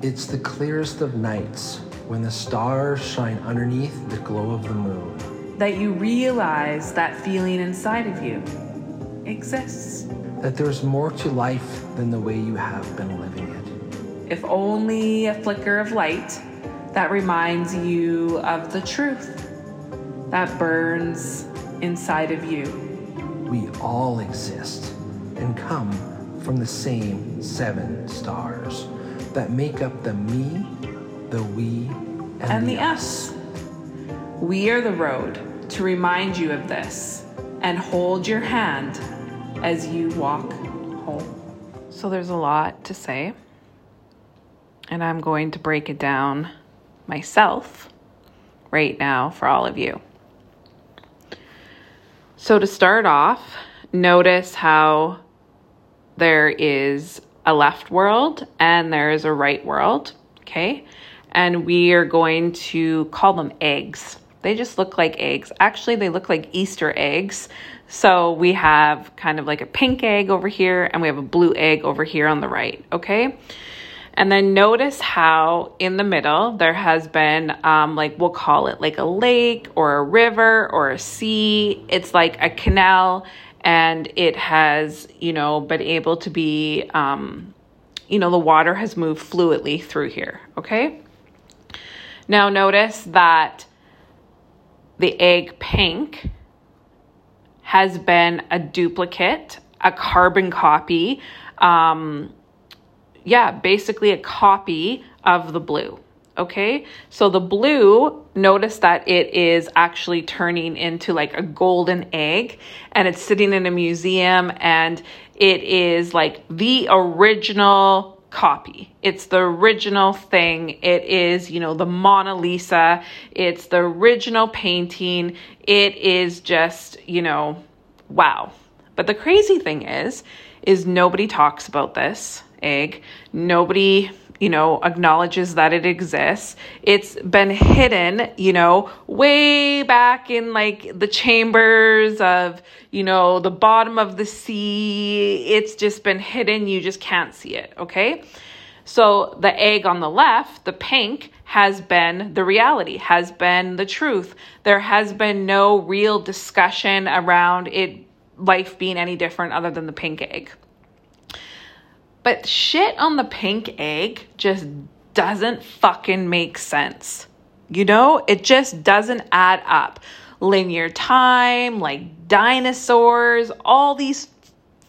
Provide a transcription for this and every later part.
It's the clearest of nights when the stars shine underneath the glow of the moon. That you realize that feeling inside of you exists. That there's more to life than the way you have been living it. If only a flicker of light that reminds you of the truth that burns inside of you. We all exist and come from the same seven stars that make up the me, the we, and, and the us. We are the road to remind you of this and hold your hand as you walk home. So there's a lot to say, and I'm going to break it down myself right now for all of you. So, to start off, notice how there is a left world and there is a right world, okay? And we are going to call them eggs. They just look like eggs. Actually, they look like Easter eggs. So we have kind of like a pink egg over here and we have a blue egg over here on the right, okay? And then notice how in the middle there has been, um, like, we'll call it like a lake or a river or a sea. It's like a canal and it has, you know, been able to be, um, you know, the water has moved fluidly through here, okay? Now notice that the egg pink has been a duplicate, a carbon copy, um, yeah, basically a copy of the blue. Okay, so the blue, notice that it is actually turning into like a golden egg and it's sitting in a museum and it is like the original copy. It's the original thing. It is, you know, the Mona Lisa. It's the original painting. It is just, you know, wow. But the crazy thing is, is nobody talks about this egg. Nobody, you know, acknowledges that it exists. It's been hidden, you know, way back in like the chambers of, you know, the bottom of the sea. It's just been hidden. You just can't see it, okay? So the egg on the left, the pink, has been the reality, has been the truth. There has been no real discussion around it life being any different other than the pink egg. But shit on the pink egg just doesn't fucking make sense. You know, it just doesn't add up. Linear time, like dinosaurs, all these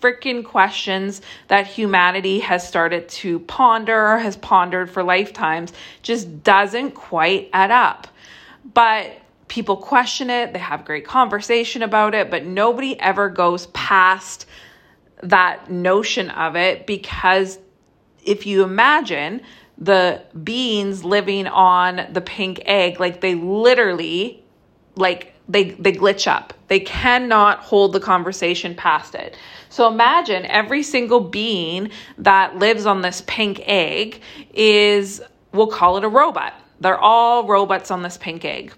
freaking questions that humanity has started to ponder has pondered for lifetimes just doesn't quite add up. But people question it, they have great conversation about it, but nobody ever goes past that notion of it because if you imagine the beings living on the pink egg, like they literally, like they they glitch up. They cannot hold the conversation past it. So imagine every single being that lives on this pink egg is we'll call it a robot. They're all robots on this pink egg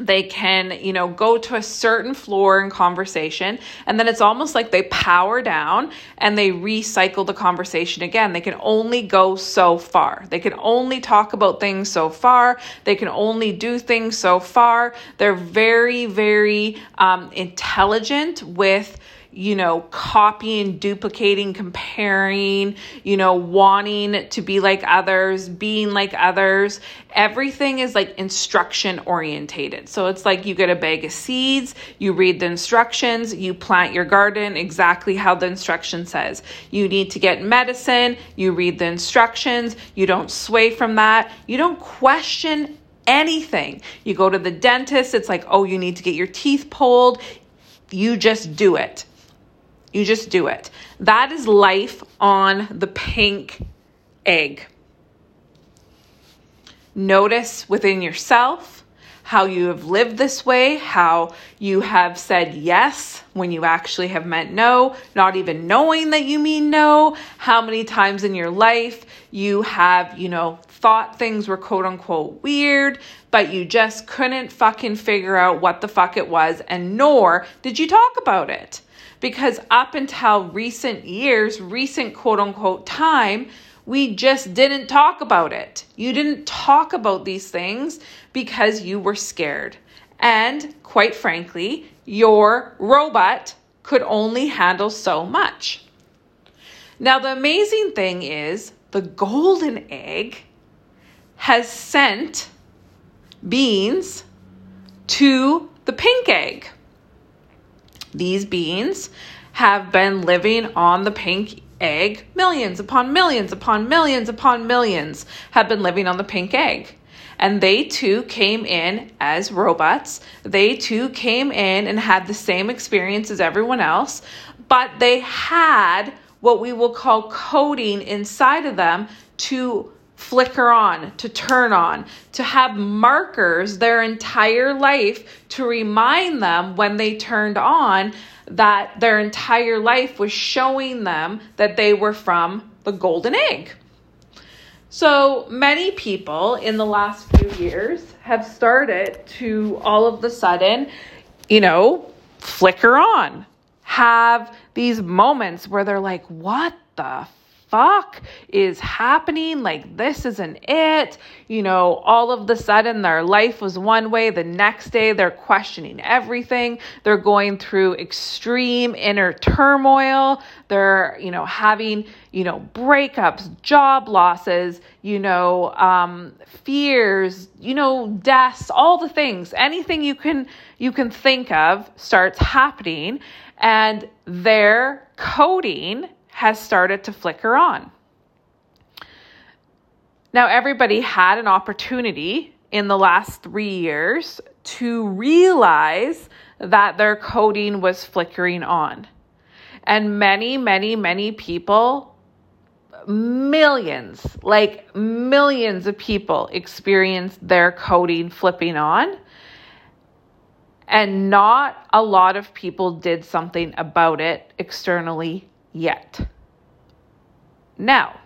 they can you know go to a certain floor in conversation and then it's almost like they power down and they recycle the conversation again. They can only go so far. They can only talk about things so far. They can only do things so far. They're very very um, intelligent with you know, copying, duplicating, comparing, you know, wanting to be like others, being like others. Everything is like instruction orientated. So it's like you get a bag of seeds, you read the instructions, you plant your garden exactly how the instruction says. You need to get medicine, you read the instructions, you don't sway from that, you don't question anything. You go to the dentist, it's like, oh, you need to get your teeth pulled. You just do it. You just do it. That is life on the pink egg. Notice within yourself how you have lived this way, how you have said yes when you actually have meant no, not even knowing that you mean no, how many times in your life you have, you know, thought things were quote unquote weird, but you just couldn't fucking figure out what the fuck it was, and nor did you talk about it because up until recent years, recent quote unquote time, We just didn't talk about it. You didn't talk about these things because you were scared. And quite frankly, your robot could only handle so much. Now, the amazing thing is the golden egg has sent beans to the pink egg. These beings have been living on the pink egg. Millions upon millions upon millions upon millions have been living on the pink egg. And they too came in as robots. They too came in and had the same experience as everyone else, but they had what we will call coding inside of them to flicker on, to turn on, to have markers their entire life to remind them when they turned on that their entire life was showing them that they were from the golden egg. So many people in the last few years have started to all of the sudden, you know, flicker on, have these moments where they're like, what the fuck is happening? Like, this isn't it. You know, all of the sudden their life was one way. The next day they're questioning everything. They're going through extreme inner turmoil. They're, you know, having, you know, breakups, job losses, you know, um, fears, you know, deaths, all the things. Anything you can, you can think of starts happening and they're coding has started to flicker on. Now, everybody had an opportunity in the last three years to realize that their coding was flickering on. And many, many, many people, millions, like millions of people experienced their coding flipping on. And not a lot of people did something about it externally yet. Now,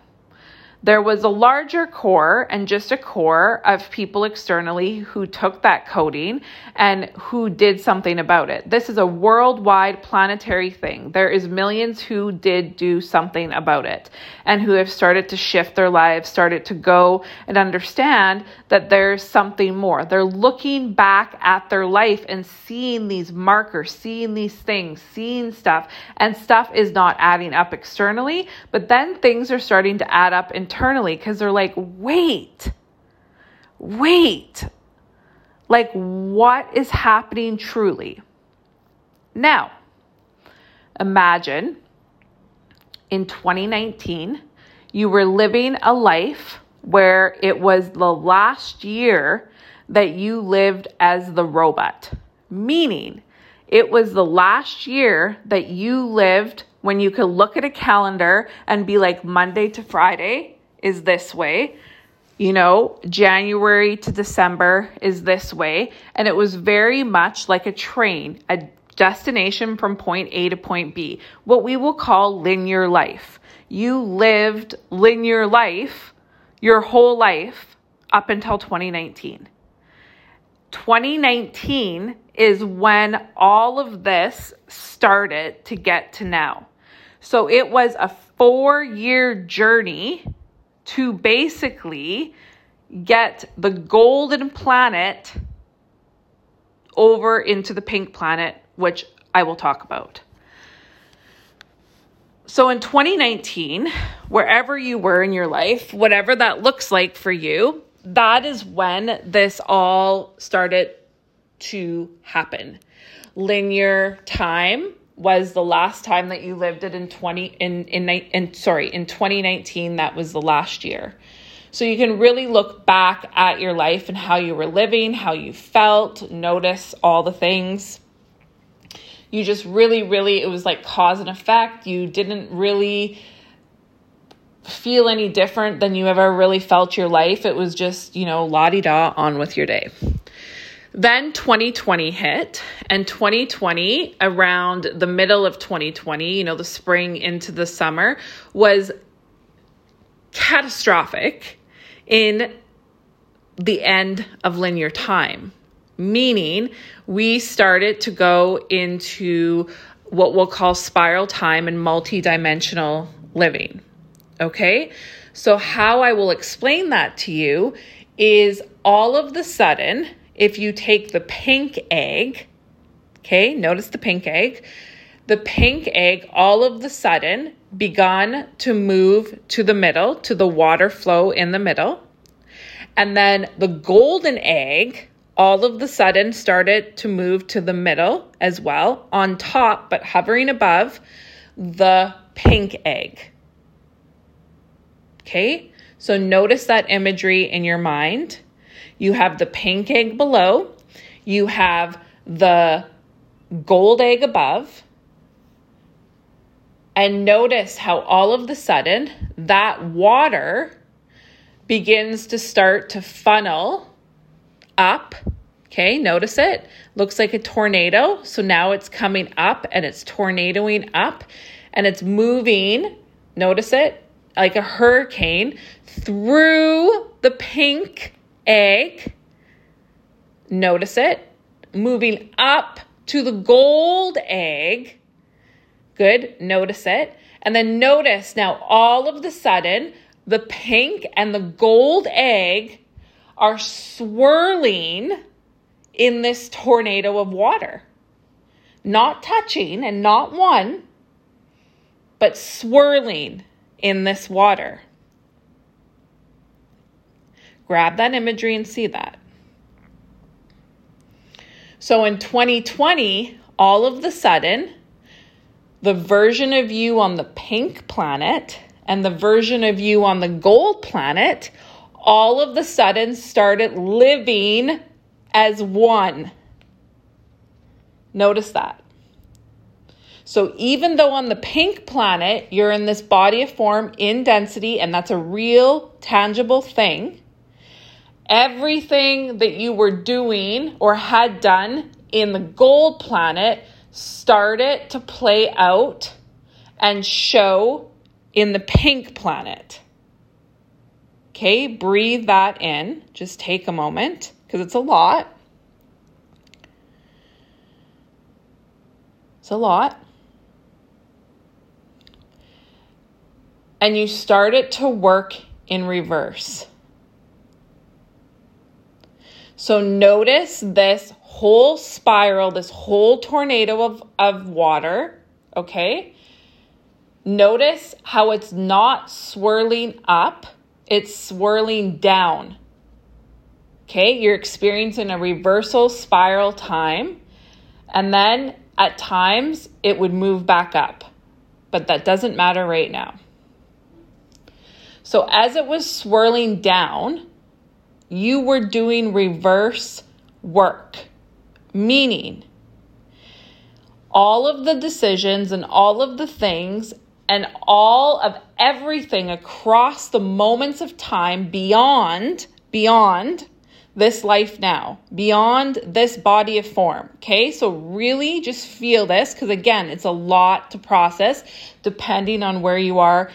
there was a larger core and just a core of people externally who took that coding and who did something about it. This is a worldwide planetary thing. There is millions who did do something about it and who have started to shift their lives, started to go and understand that there's something more. They're looking back at their life and seeing these markers, seeing these things, seeing stuff, and stuff is not adding up externally, but then things are starting to add up in internally because they're like, wait, wait, like what is happening truly? Now, imagine in 2019, you were living a life where it was the last year that you lived as the robot, meaning it was the last year that you lived when you could look at a calendar and be like Monday to Friday is this way. You know, January to December is this way. And it was very much like a train, a destination from point A to point B, what we will call linear life. You lived linear life your whole life up until 2019. 2019 is when all of this started to get to now. So it was a four year journey to basically get the golden planet over into the pink planet, which I will talk about. So in 2019, wherever you were in your life, whatever that looks like for you, that is when this all started to happen. Linear time was the last time that you lived it in 20 in in, in sorry in 2019 that was the last year. So you can really look back at your life and how you were living how you felt notice all the things. You just really really it was like cause and effect. You didn't really feel any different than you ever really felt your life. It was just you know la-di-da on with your day then 2020 hit, and 2020, around the middle of 2020, you know, the spring into the summer, was catastrophic in the end of linear time, meaning we started to go into what we'll call spiral time and multidimensional living. Okay. So, how I will explain that to you is all of the sudden, if you take the pink egg, okay, notice the pink egg, the pink egg all of the sudden begun to move to the middle, to the water flow in the middle. And then the golden egg all of the sudden started to move to the middle as well, on top, but hovering above the pink egg. Okay, so notice that imagery in your mind. You have the pink egg below, you have the gold egg above, and notice how all of the sudden that water begins to start to funnel up. Okay, notice it. Looks like a tornado. So now it's coming up and it's tornadoing up and it's moving. Notice it like a hurricane through the pink egg. Notice it moving up to the gold egg Good. Notice it. And then notice now all of the sudden, the pink and the gold egg are swirling in this tornado of water. Not touching and not one, but swirling in this water. Grab that imagery and see that. So in 2020, all of the sudden, the version of you on the pink planet and the version of you on the gold planet all of the sudden started living as one. Notice that. So, even though on the pink planet you're in this body of form in density, and that's a real tangible thing, everything that you were doing or had done in the gold planet start it to play out and show in the pink planet. Okay, breathe that in. Just take a moment because it's a lot. It's a lot. And you start it to work in reverse. So notice this whole spiral, this whole tornado of, of water, okay? Notice how it's not swirling up, it's swirling down. Okay, you're experiencing a reversal spiral time, and then at times it would move back up, but that doesn't matter right now. So, as it was swirling down, you were doing reverse work. Meaning, all of the decisions and all of the things and all of everything across the moments of time beyond, beyond this life now, beyond this body of form. Okay, so really just feel this because again, it's a lot to process depending on where you are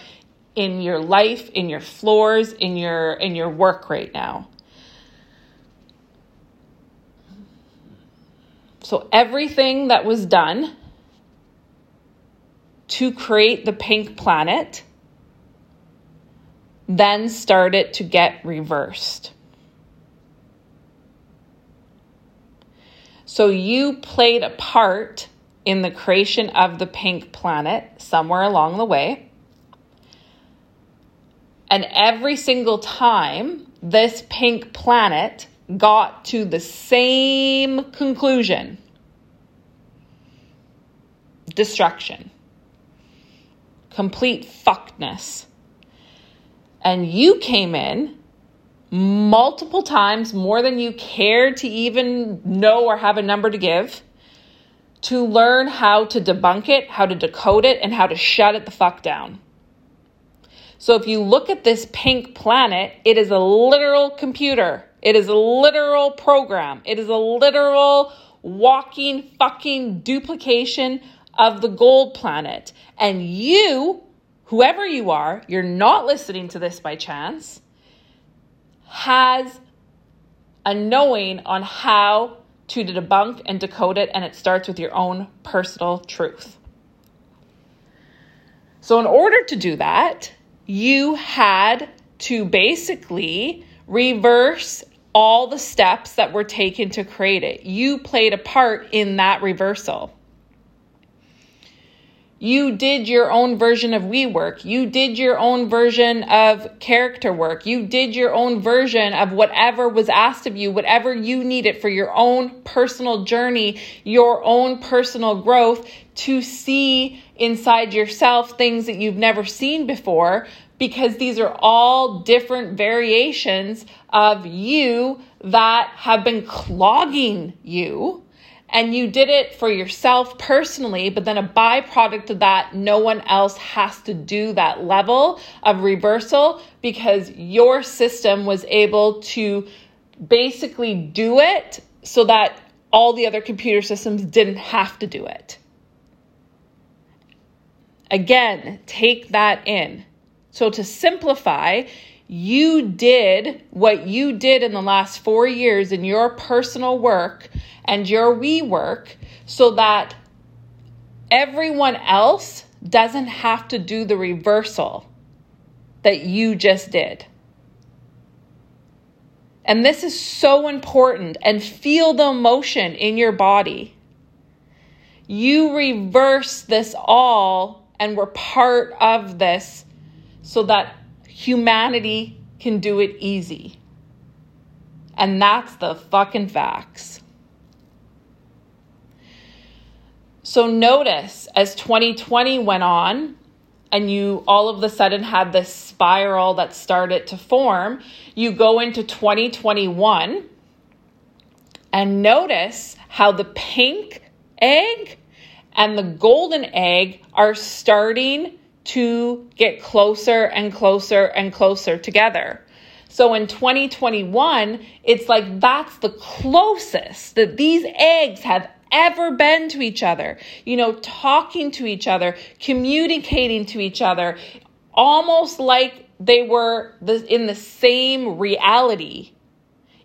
in your life, in your floors, in your in your work right now. So everything that was done to create the pink planet then started to get reversed. So you played a part in the creation of the pink planet somewhere along the way. And every single time this pink planet got to the same conclusion destruction, complete fuckedness. And you came in multiple times, more than you cared to even know or have a number to give, to learn how to debunk it, how to decode it, and how to shut it the fuck down. So if you look at this pink planet, it is a literal computer. It is a literal program. It is a literal walking fucking duplication of the gold planet. And you, whoever you are, you're not listening to this by chance, has a knowing on how to debunk and decode it, and it starts with your own personal truth. So, in order to do that, you had to basically reverse all the steps that were taken to create it. You played a part in that reversal. You did your own version of we work. You did your own version of character work. You did your own version of whatever was asked of you, whatever you needed for your own personal journey, your own personal growth to see inside yourself things that you've never seen before because these are all different variations of you that have been clogging you and you did it for yourself personally, but then a byproduct of that, no one else has to do that level of reversal because your system was able to basically do it so that all the other computer systems didn't have to do it. Again, take that in. So, to simplify, you did what you did in the last four years in your personal work and your we work so that everyone else doesn't have to do the reversal that you just did. And this is so important and feel the emotion in your body. You reverse this all and we're part of this so that humanity can do it easy. And that's the fucking facts. So notice as 2020 went on, and you all of a sudden had this spiral that started to form, you go into 2021 and notice how the pink egg and the golden egg are starting to get closer and closer and closer together. So in 2021, it's like that's the closest that these eggs have ever been to each other. You know, talking to each other, communicating to each other, almost like they were in the same reality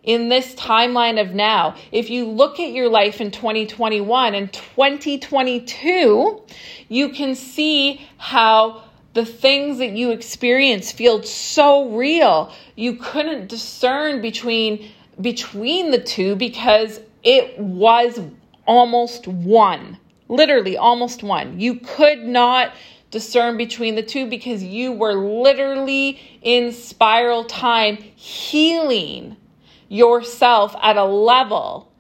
in this timeline of now. If you look at your life in 2021 and 2022, you can see how the things that you experience feel so real. You couldn't discern between between the two because it was almost one. Literally almost one. You could not discern between the two because you were literally in spiral time healing yourself at a level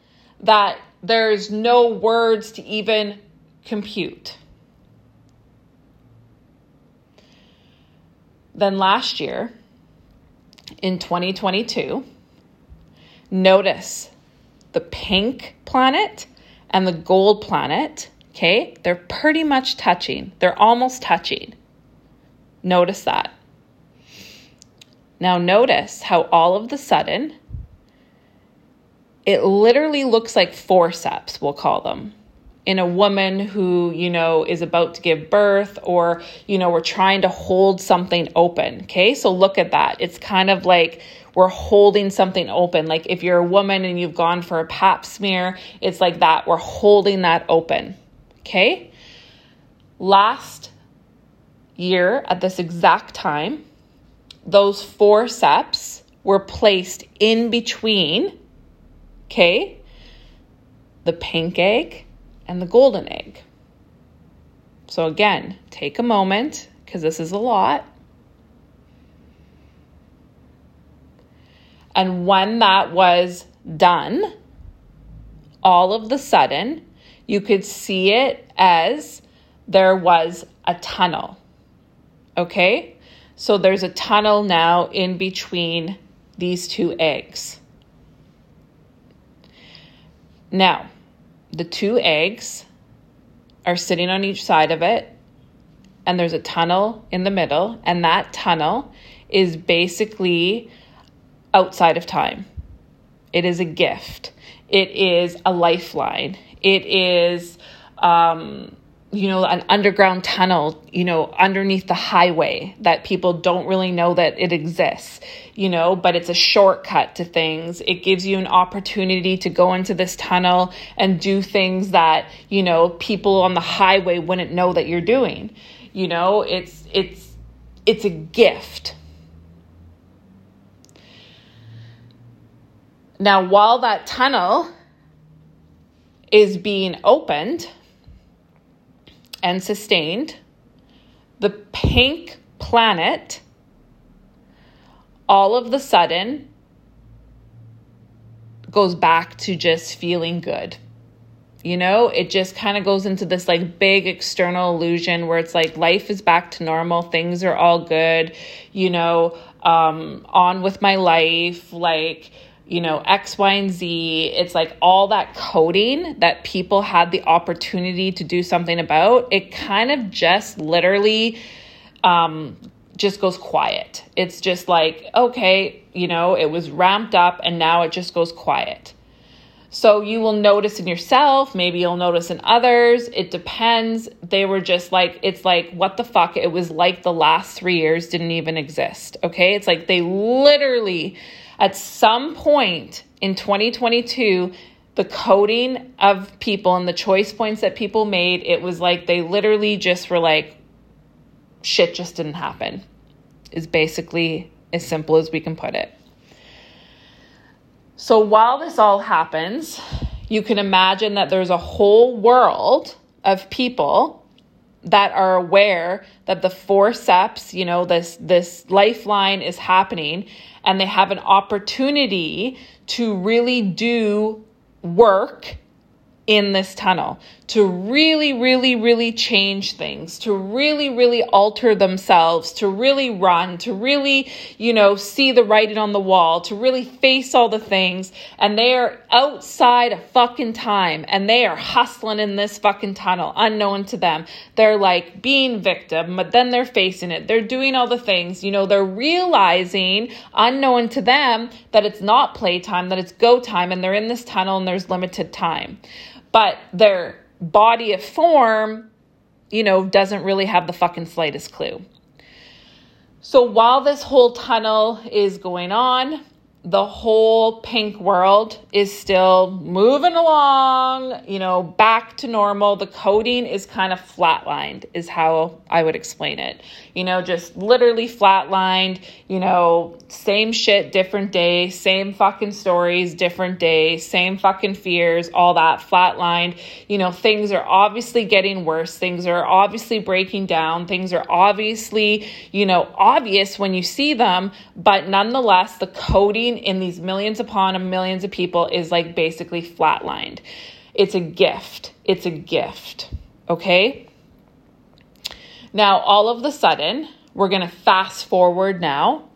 that there's no words to even compute. Then last year, in 2022, notice the pink planet and the gold planet, okay, they're pretty much touching. They're almost touching. Notice that. Now, notice how all of the sudden it literally looks like forceps, we'll call them, in a woman who, you know, is about to give birth or, you know, we're trying to hold something open. Okay. So look at that. It's kind of like we're holding something open. Like if you're a woman and you've gone for a pap smear, it's like that. We're holding that open. Okay. Last year at this exact time, those forceps were placed in between Okay? The pink egg and the golden egg. So, again, take a moment because this is a lot. And when that was done, all of the sudden, you could see it as there was a tunnel. Okay? So there's a tunnel now in between these two eggs. Now, the two eggs are sitting on each side of it, and there's a tunnel in the middle, and that tunnel is basically outside of time. It is a gift, it is a lifeline, it is. Um, you know, an underground tunnel, you know, underneath the highway that people don't really know that it exists, you know, but it's a shortcut to things. It gives you an opportunity to go into this tunnel and do things that, you know, people on the highway wouldn't know that you're doing. You know, it's, it's, it's a gift. Now, while that tunnel is being opened and sustained, the pink planet all of the sudden goes back to just feeling good. You know, it just kind of goes into this like big external illusion where it's like life is back to normal, things are all good, you know, um, on with my life, like, you know, X, Y, and Z. It's like all that coding that people had the opportunity to do something about, it kind of just literally um, just goes quiet. It's just like, okay, you know, it was ramped up and now it just goes quiet. So you will notice in yourself, maybe you'll notice in others. It depends. They were just like, it's like, what the fuck? It was like the last three years didn't even exist. Okay. It's like they literally, at some point in 2022, the coding of people and the choice points that people made, it was like they literally just were like, shit just didn't happen, is basically as simple as we can put it. So while this all happens, you can imagine that there's a whole world of people that are aware that the forceps, you know, this this lifeline is happening and they have an opportunity to really do work in this tunnel to really, really, really change things, to really, really alter themselves, to really run, to really, you know, see the writing on the wall, to really face all the things. And they are outside of fucking time and they are hustling in this fucking tunnel, unknown to them. They're like being victim, but then they're facing it. They're doing all the things, you know, they're realizing, unknown to them, that it's not playtime, that it's go time, and they're in this tunnel and there's limited time but their body of form, you know, doesn't really have the fucking slightest clue. So while this whole tunnel is going on, the whole pink world is still moving along, you know, back to normal. The coding is kind of flatlined, is how I would explain it. You know, just literally flatlined, you know, same shit, different day, same fucking stories, different day, same fucking fears, all that flatlined. You know, things are obviously getting worse. Things are obviously breaking down. Things are obviously, you know, obvious when you see them, but nonetheless, the coding in these millions upon millions of people is like basically flatlined. It's a gift. It's a gift. Okay? Now, all of the sudden, we're going to fast forward now.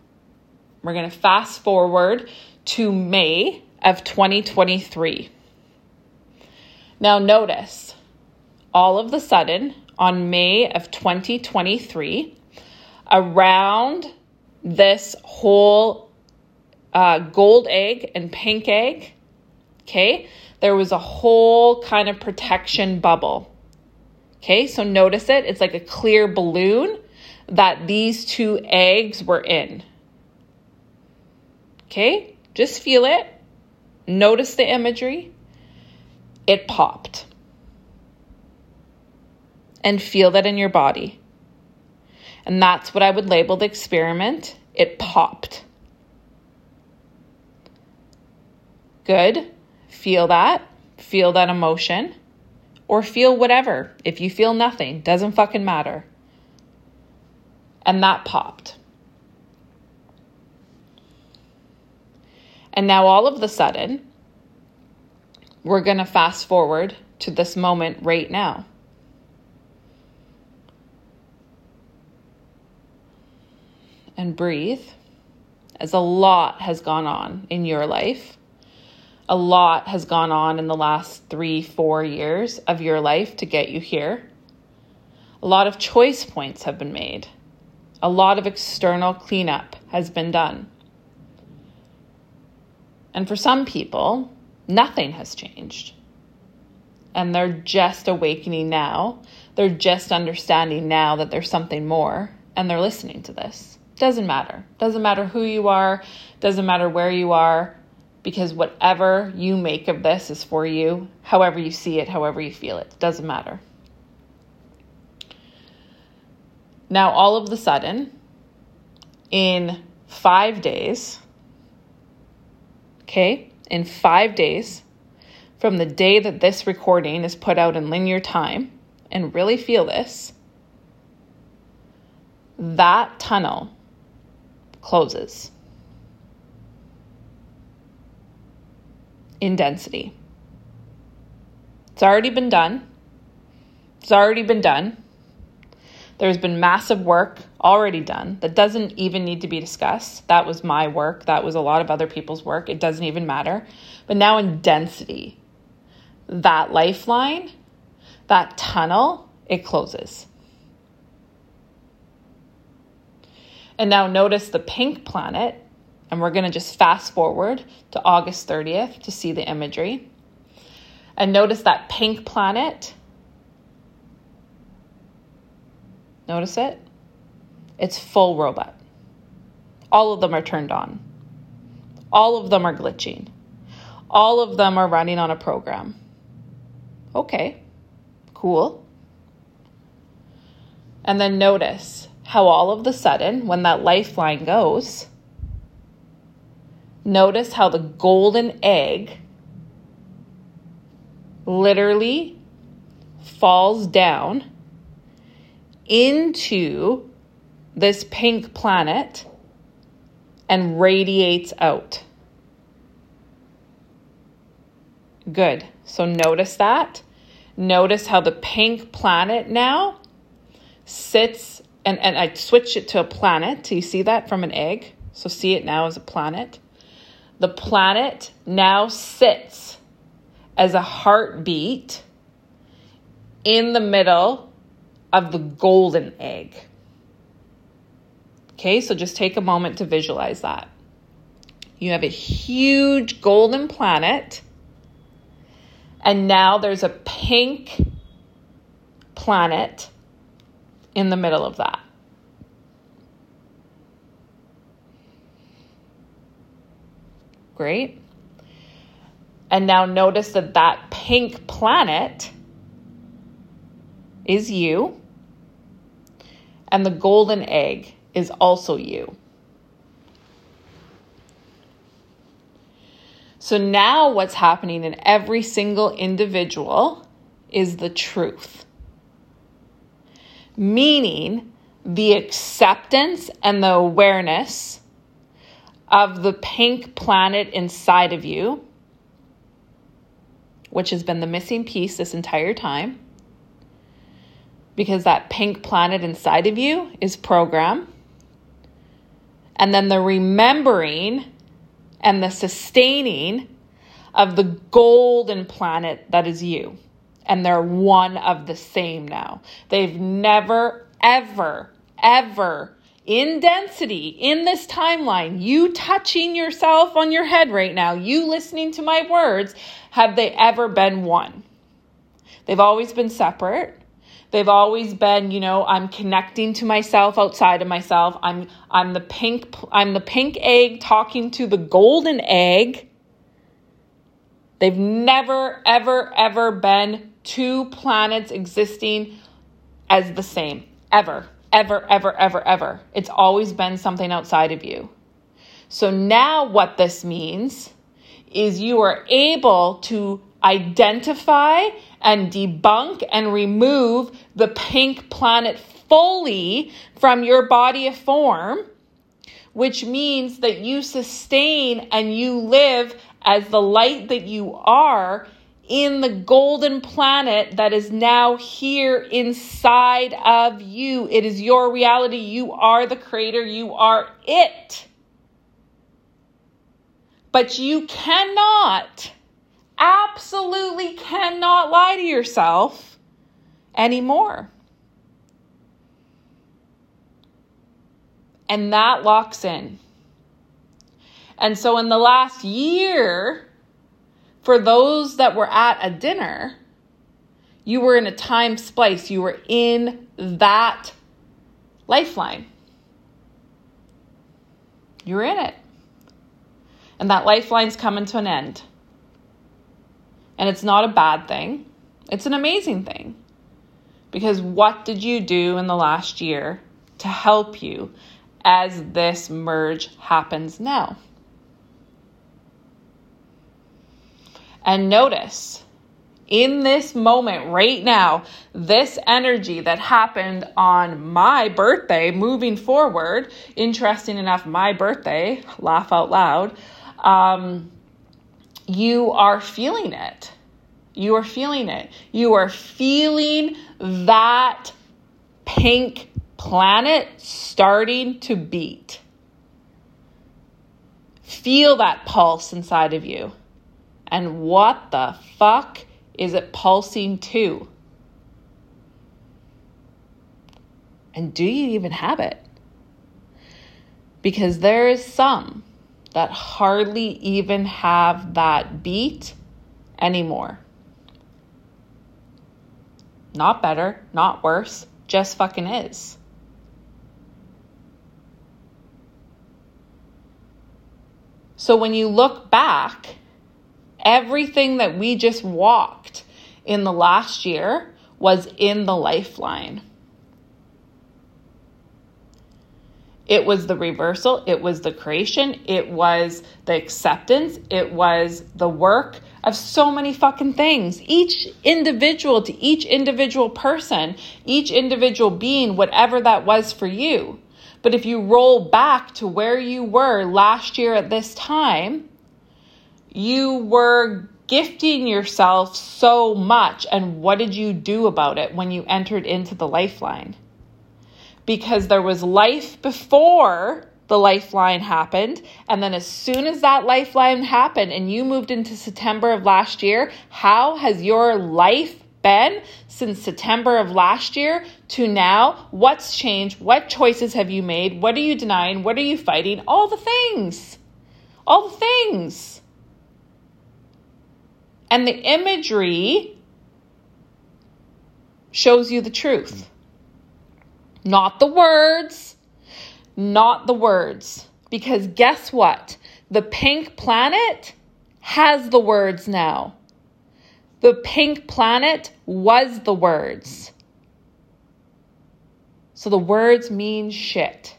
We're going to fast forward to May of 2023. Now, notice all of the sudden on May of 2023, around this whole uh, gold egg and pink egg, okay, there was a whole kind of protection bubble. Okay, so notice it. It's like a clear balloon that these two eggs were in. Okay, just feel it. Notice the imagery. It popped. And feel that in your body. And that's what I would label the experiment. It popped. Good. Feel that. Feel that emotion. Or feel whatever. If you feel nothing, doesn't fucking matter. And that popped. And now all of the sudden, we're going to fast forward to this moment right now. And breathe as a lot has gone on in your life a lot has gone on in the last three, four years of your life to get you here. A lot of choice points have been made. A lot of external cleanup has been done. And for some people, nothing has changed. And they're just awakening now. They're just understanding now that there's something more and they're listening to this. Doesn't matter. Doesn't matter who you are, doesn't matter where you are because whatever you make of this is for you, however you see it, however you feel it, doesn't matter. Now, all of the sudden, in five days, okay, in five days from the day that this recording is put out in linear time, and really feel this, that tunnel closes in density. It's already been done. It's already been done. There's been massive work already done that doesn't even need to be discussed. That was my work. That was a lot of other people's work. It doesn't even matter. But now in density, that lifeline, that tunnel, it closes. And now notice the pink planet, and we're going to just fast forward to August 30th to see the imagery. And notice that pink planet Notice it? It's full robot. All of them are turned on. All of them are glitching. All of them are running on a program. Okay, cool. And then notice how all of the sudden, when that lifeline goes, notice how the golden egg literally falls down into this pink planet and radiates out. Good. So notice that. Notice how the pink planet now sits, and, and I switch it to a planet. Do you see that from an egg? So see it now as a planet. The planet now sits as a heartbeat in the middle of the golden egg. Okay, so just take a moment to visualize that. You have a huge golden planet, and now there's a pink planet in the middle of that. Great. And now notice that that pink planet is you and the golden egg is also you. So now what's happening in every single individual is the truth. Meaning the acceptance and the awareness of the pink planet inside of you, which has been the missing piece this entire time because that pink planet inside of you is program. And then the remembering and the sustaining of the golden planet that is you. And they're one of the same now. They've never, ever, ever in density in this timeline, you touching yourself on your head right now, you listening to my words, have they ever been one? They've always been separate. They've always been, you know, I'm connecting to myself outside of myself. I'm I'm the pink I'm the pink egg talking to the golden egg. They've never ever ever been two planets existing as the same. Ever. Ever ever ever ever. It's always been something outside of you. So now what this means is you are able to identify and debunk and remove the pink planet fully from your body of form, which means that you sustain and you live as the light that you are in the golden planet that is now here inside of you. It is your reality. You are the creator. You are it. But you cannot absolutely cannot lie to yourself anymore. And that locks in. And so, in the last year, for those that were at a dinner, you were in a time splice. You were in that lifeline. You were in it. And that lifeline's coming to an end. And it's not a bad thing, it's an amazing thing. Because what did you do in the last year to help you as this merge happens now. And notice in this moment right now, this energy that happened on my birthday moving forward, interesting enough, my birthday, laugh out loud, um, you are feeling it. You are feeling it. You are feeling that pink planet starting to beat. Feel that pulse inside of you. And what the fuck is it pulsing to? And do you even have it? Because there is some that hardly even have that beat anymore. Not better, not worse, just fucking is. So when you look back, everything that we just walked in the last year was in the lifeline. It was the reversal, it was the creation, it was the acceptance, it was the work of so many fucking things. Each individual to each individual person, each individual being, whatever that was for you. But if you roll back to where you were last year at this time, you were gifting yourself so much. And what did you do about it when you entered into the lifeline? Because there was life before the lifeline happened. And then, as soon as that lifeline happened and you moved into September of last year, how has your life been since September of last year to now? What's changed? What choices have you made? What are you denying? What are you fighting? All the things. All the things. And the imagery shows you the truth, not the words, not the words. Because guess what? The pink planet has the words now. The pink planet was the words. So the words mean shit.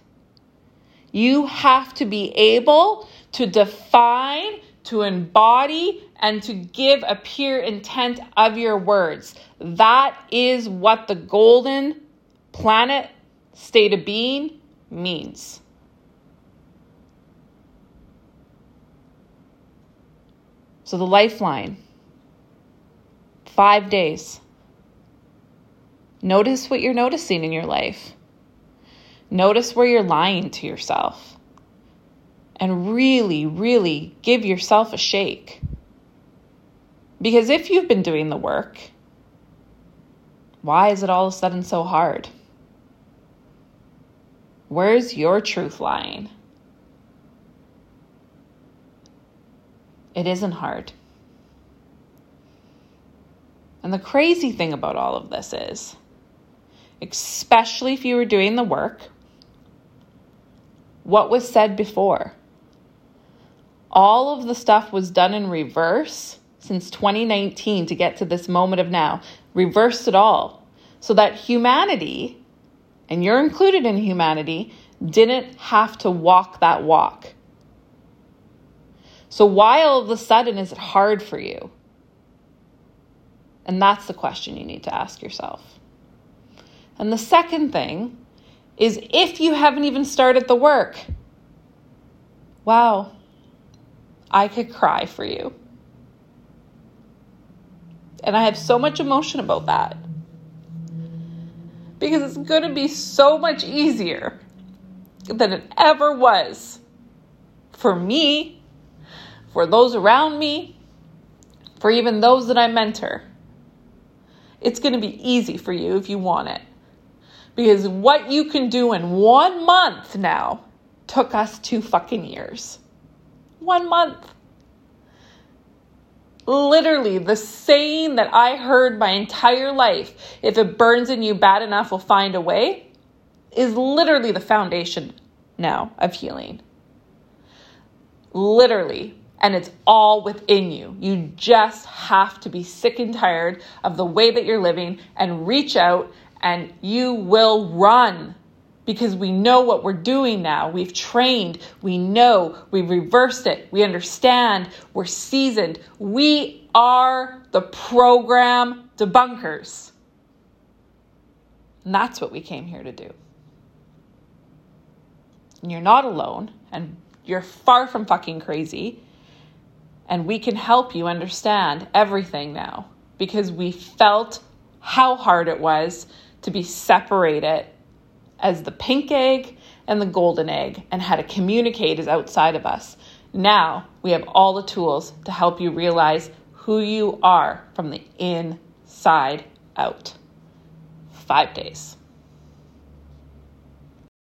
You have to be able to define, to embody, and to give a pure intent of your words. That is what the golden planet state of being means. So, the lifeline five days. Notice what you're noticing in your life. Notice where you're lying to yourself. And really, really give yourself a shake. Because if you've been doing the work, why is it all of a sudden so hard? Where's your truth lying? It isn't hard. And the crazy thing about all of this is, especially if you were doing the work, what was said before? All of the stuff was done in reverse since 2019 to get to this moment of now, reversed it all so that humanity, and you're included in humanity, didn't have to walk that walk. So, why all of a sudden is it hard for you? And that's the question you need to ask yourself. And the second thing is if you haven't even started the work, wow, I could cry for you. And I have so much emotion about that. Because it's going to be so much easier than it ever was for me, for those around me, for even those that I mentor. It's going to be easy for you if you want it. Because what you can do in one month now took us two fucking years. One month literally the saying that I heard my entire life if it burns in you bad enough, we'll find a way is literally the foundation now of healing. Literally. And it's all within you. You just have to be sick and tired of the way that you're living and reach out, and you will run because we know what we're doing now. We've trained, we know, we've reversed it, we understand, we're seasoned. We are the program debunkers. And that's what we came here to do. And you're not alone, and you're far from fucking crazy. And we can help you understand everything now because we felt how hard it was to be separated as the pink egg and the golden egg and how to communicate is outside of us. Now we have all the tools to help you realize who you are from the inside out. Five days.